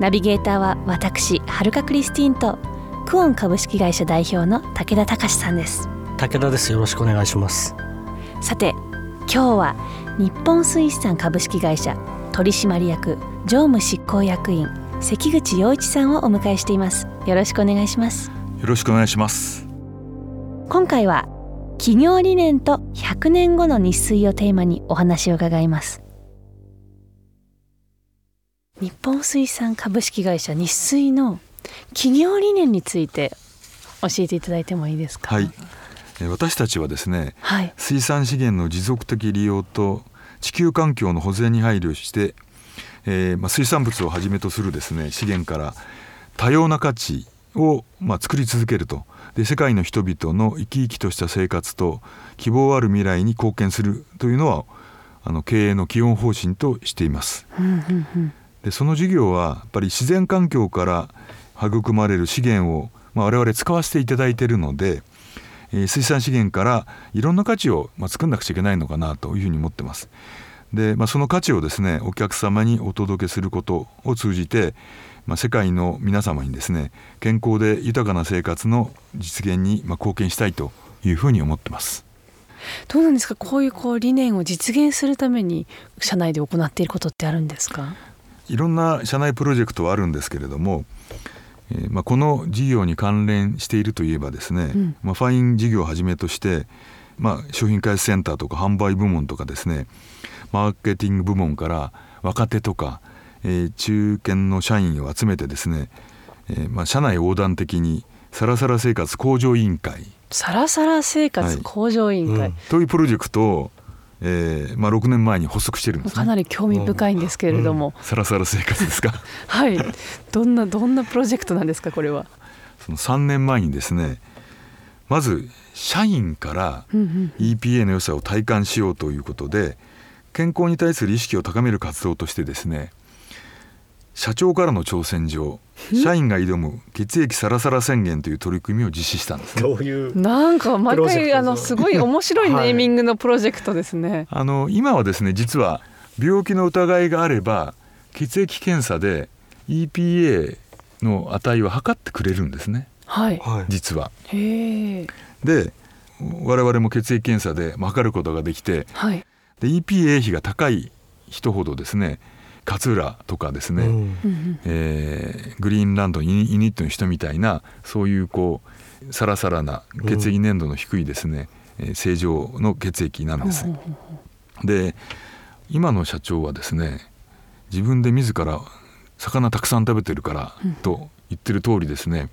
ナビゲーターは私はるかクリスティンとクオン株式会社代表の武田隆さんです。武田です。よろしくお願いします。さて今日は日本水産株式会社取締役常務執行役員関口洋一さんをお迎えしています。よろしくお願いします。よろしくお願いします。今回は企業理念と100年後の日水をテーマにお話を伺います日本水産株式会社日水の企業理念について教えていただいてもいいですか？はい。えー私たちはですねはい。水産資源の持続的利用と地球環境の保全に配慮して、えーまあ、水産物をはじめとするですね資源から多様な価値を、まあ、作り続けると。で世界の人々の生き生きとした生活と希望ある未来に貢献するというのはあの経営の基本方針としています。うんうんうんでその事業はやっぱり自然環境から育まれる資源を、まあ、我々使わせていただいているので、えー水産資源からいろんな価値を、まあ、作んなくちゃいけないのかなというふうに思ってます。で、まあ、その価値をですねお客様にお届けすることを通じて、まあ、世界の皆様にですね健康で豊かな生活の実現に、まあ、貢献したいというふうに思ってます。どうなんですか？こういうこう理念を実現するために社内で行っていることってあるんですか？いろんな社内プロジェクトはあるんですけれども、えーまあ、この事業に関連しているといえばですね、ん。まあ、ファイン事業をはじめとして、まあ、商品開発センターとか販売部門とかですねマーケティング部門から若手とか、えー中堅の社員を集めてですね、えーまあ、社内横断的にサラサラ生活向上委員会。サラサラ生活はい向上委員会、うんというプロジェクトを、えーまあ、6年前に発足してるんですね。かなり興味深いんですけれども、サラサラ生活ですか？はい。どんなどんなプロジェクトなんですかこれは、その3年前にですねまず社員から EPA の良さを体感しようということで健康に対する意識を高める活動としてですね社長からの挑戦状社員が挑む血液サラサラ宣言という取り組みを実施したんですね。どういうなんか毎回あのすごい面白いネーミングのプロジェクトですね、あの今はですね実は病気の疑いがあれば血液検査で EPA の値を測ってくれるんですね。はい。はい。実は。へえで我々も血液検査で測ることができてはい。で EPA 比が高い人ほどですね勝浦とかですね、うん。うんうんえーグリーンランドイニットの人みたいなそういうこうサラサラな血液粘度の低いですね、えー正常の血液なんです。で今の社長はですね自分で自ら魚たくさん食べてるからと言ってる通りですね、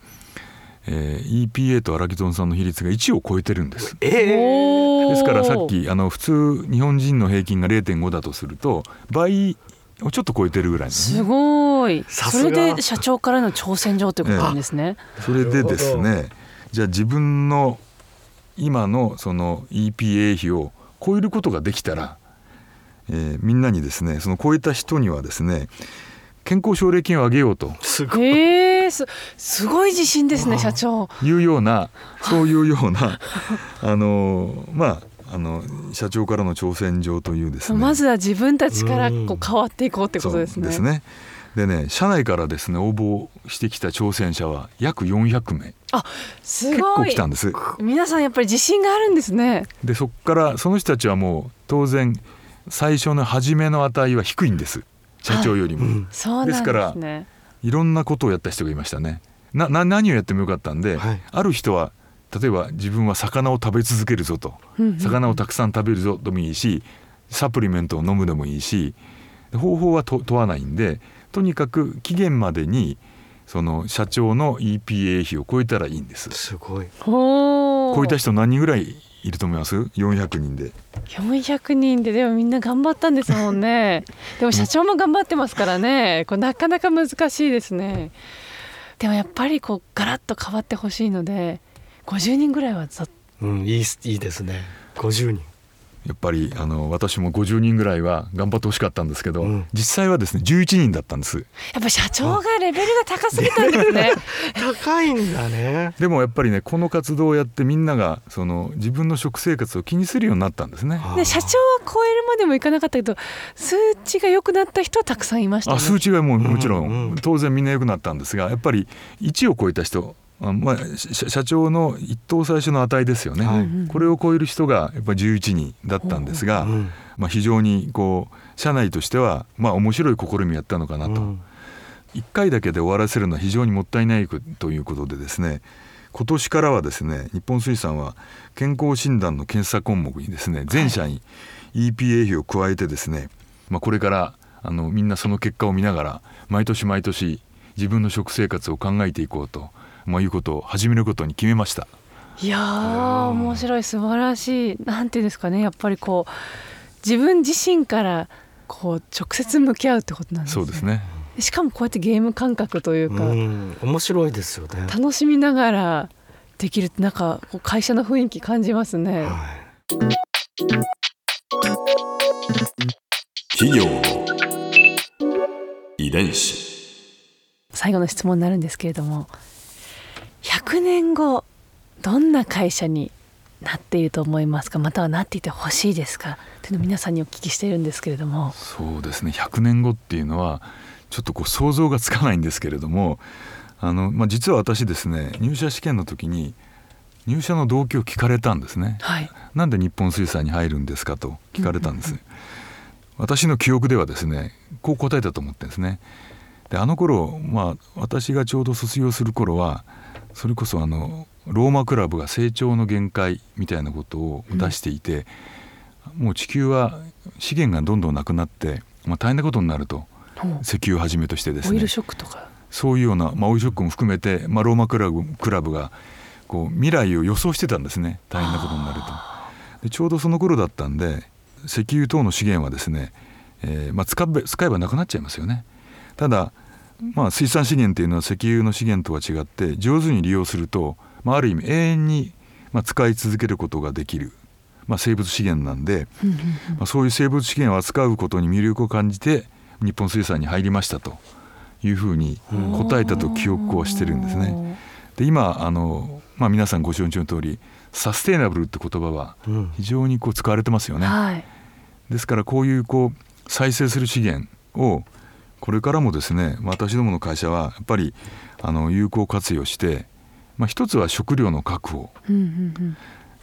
えー EPA とアラキドン酸の比率が1を超えてるんです。えおー。ですからさっきあの普通日本人の平均が0.5だとすると倍をちょっと超えてるぐらいね。すごい。それで社長からの挑戦状ということなんですね、それでですなねじゃあ自分の今のその EPA 比を超えることができたら、えーみんなにですねその超えた人にはですね健康奨励金をあげようと。すごい。へえすすごい自信ですね社長。いうようなそういうような あのまああの社長からの挑戦状というですね。まずは自分たちからこう変わっていこうってことですね。ですね。でね社内からですね応募してきた挑戦者は約400名。す結構ごい来たんです。皆さんやっぱり自信があるんですね。でそこからその人たちはもう当然最初の初めの値は低いんです。社長よりも、うん。そうなんですですからね。いろんなことをやった人がいましたね。なな何をやってもよかったんで、はい。ある人は例えば自分は魚を食べ続けるぞと。うんうん魚をたくさん食べるぞでもいいしサプリメントを飲むでもいいし方法はと問わないんでとにかく期限までにその社長の EPA 比を超えたらいいんです。すごい。超えた人何人ぐらいいると思います？400人で。400人ででもみんな頑張ったんですもんね。でも社長も頑張ってますからね。これなかなか難しいですね。でもやっぱりこうガラッと変わってほしいので50人ぐらいはざっうん、いいすいいですね。50人。やっぱりあの私も50人ぐらいは頑張ってほしかったんですけど、うん。実際はですね11人だったんです。やっぱ社長がレベルが高すぎたんですね。高いんだね。でもやっぱりねこの活動をやってみんながその自分の食生活を気にするようになったんですね。で社長は超えるまでもいかなかったけど数値が良くなった人はたくさんいましたね。あ数値はもうもちろうんうん。ん当然みんな良くなったんですがやっぱり1を超えた人あまあ、社社長の一等最初の値ですよね、はい。これを超える人がやっぱり11人だったんですが、うんまあ、非常にこう社内としてはまあ面白い試みやったのかなと、うん。1回だけで終わらせるのは非常にもったいないということでですね今年からはですね日本水産は健康診断の検査項目にですね全社に EPA 費を加えてですね、まあ、これからあのみんなその結果を見ながら毎年毎年自分の食生活を考えていこうと、まあ、いうことを始めることに決めました。いやー面白い。素晴らしい。なんていうんですかね。やっぱりこう自分自身からこう直接向き合うってことなんですね。そうですね。しかもこうやってゲーム感覚というか、うん、面白いですよね。楽しみながらできるってなんかこう会社の雰囲気感じますね。はい。企業。の遺伝子。最後の質問になるんですけれども100年後どんな会社になっていると思いますか？またはなっていてほしいですか？というのを皆さんにお聞きしているんですけれどもそうですね100年後っていうのはちょっとこう想像がつかないんですけれどもあの、まあ、実は私ですね入社試験の時に入社の動機を聞かれたんですね。はいなんで日本水産に入るんですかと聞かれたんです。私の記憶ではですねこう答えたと思ってるんですね。であの頃まあ私がちょうど卒業する頃はそれこそあのローマクラブが成長の限界みたいなことを出していて、もう地球は資源がどんどんなくなって、まあ、大変なことになるとほう石油をはじめとしてですね。オイルショックとか。そういうような、まあ、オイルショックも含めて、まあ、ローマクラブクラブがこう未来を予想してたんですね。大変なことになると。でちょうどその頃だったんで石油等の資源はですね、えーまあ、使え使えばなくなっちゃいますよね。ただ、まあ、水産資源っていうのは石油の資源とは違って上手に利用すると、まあ、ある意味永遠に、まあ、使い続けることができる、まあ、生物資源なんで、まあ、そういう生物資源を扱うことに魅力を感じて日本水産に入りましたというふうに答えたと記憶をしてるんですね。で今あの、まあ、皆さんご承知の通りサステイナブルって言葉はうん非常にこう使われてますよね。はいですからこういうこう再生する資源をこれからもですね私どもの会社はやっぱりあの有効活用して、まあ、一つは食料の確保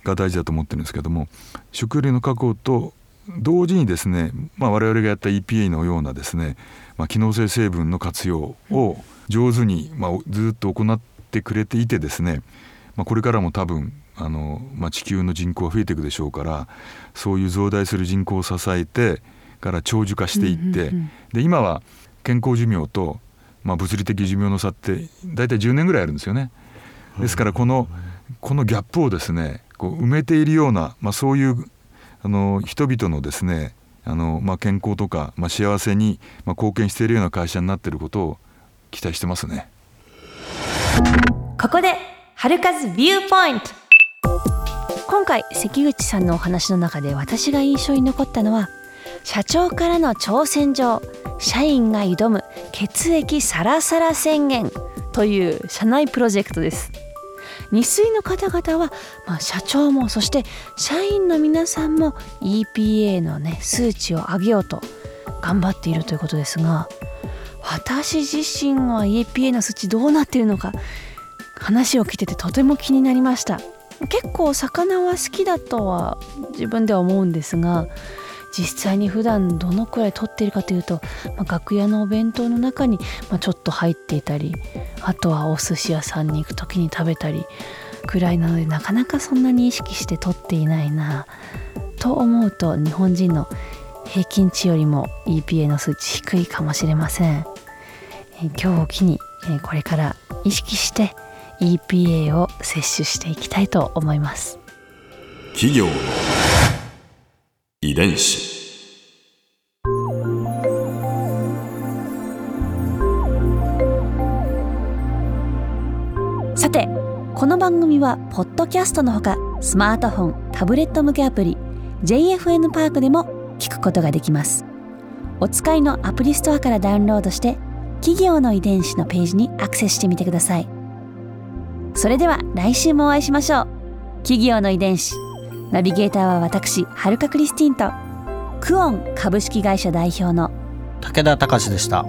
が大事だと思ってるんですけども食料の確保と同時にですね、まあ、我々がやった EPA のようなですね、まあ、機能性成分の活用を上手に、まあ、ずっと行ってくれていてですね、まあ、これからも多分あの、まあ、地球の人口は増えていくでしょうからそういう増大する人口を支えてから長寿化していって、うんうんうんで今は健康寿命と、まあ、物理的寿命の差って大体10年ぐらいあるんですよね。ですからこのこのギャップをですねこう埋めているような、まあ、そういうあの人々のですねあの、まあ、健康とか、まあ、幸せに、まあ、貢献しているような会社になっていることを期待してますね。ここで春風ビューポイント今回関口さんのお話の中で私が印象に残ったのは社長からの挑戦状社員が挑む血液サラサラ宣言という社内プロジェクトです。日水の方々は、まあ、社長もそして社員の皆さんも EPA のね数値を上げようと頑張っているということですが私自身は EPA の数値どうなっているのか話を聞いててとても気になりました。結構魚は好きだとは自分では思うんですが実際に普段どのくらい取っているかというと、まあ楽屋のお弁当の中に、ちょっと入っていたりあとはお寿司屋さんに行く時に食べたりくらいなのでなかなかそんなに意識して取っていないなと思うと日本人の平均値よりも EPA の数値低いかもしれません。今日を機に、これから意識して EPA を摂取していきたいと思います企業伝子。さてこの番組はポッドキャストのほかスマートフォンタブレット向けアプリ JFN パークでも聞くことができます。お使いのアプリストアからダウンロードして企業の遺伝子のページにアクセスしてみてください。それでは来週もお会いしましょう。企業の遺伝子。ナビゲーターは私はるかクリスティンとクオン株式会社代表の武田隆でした。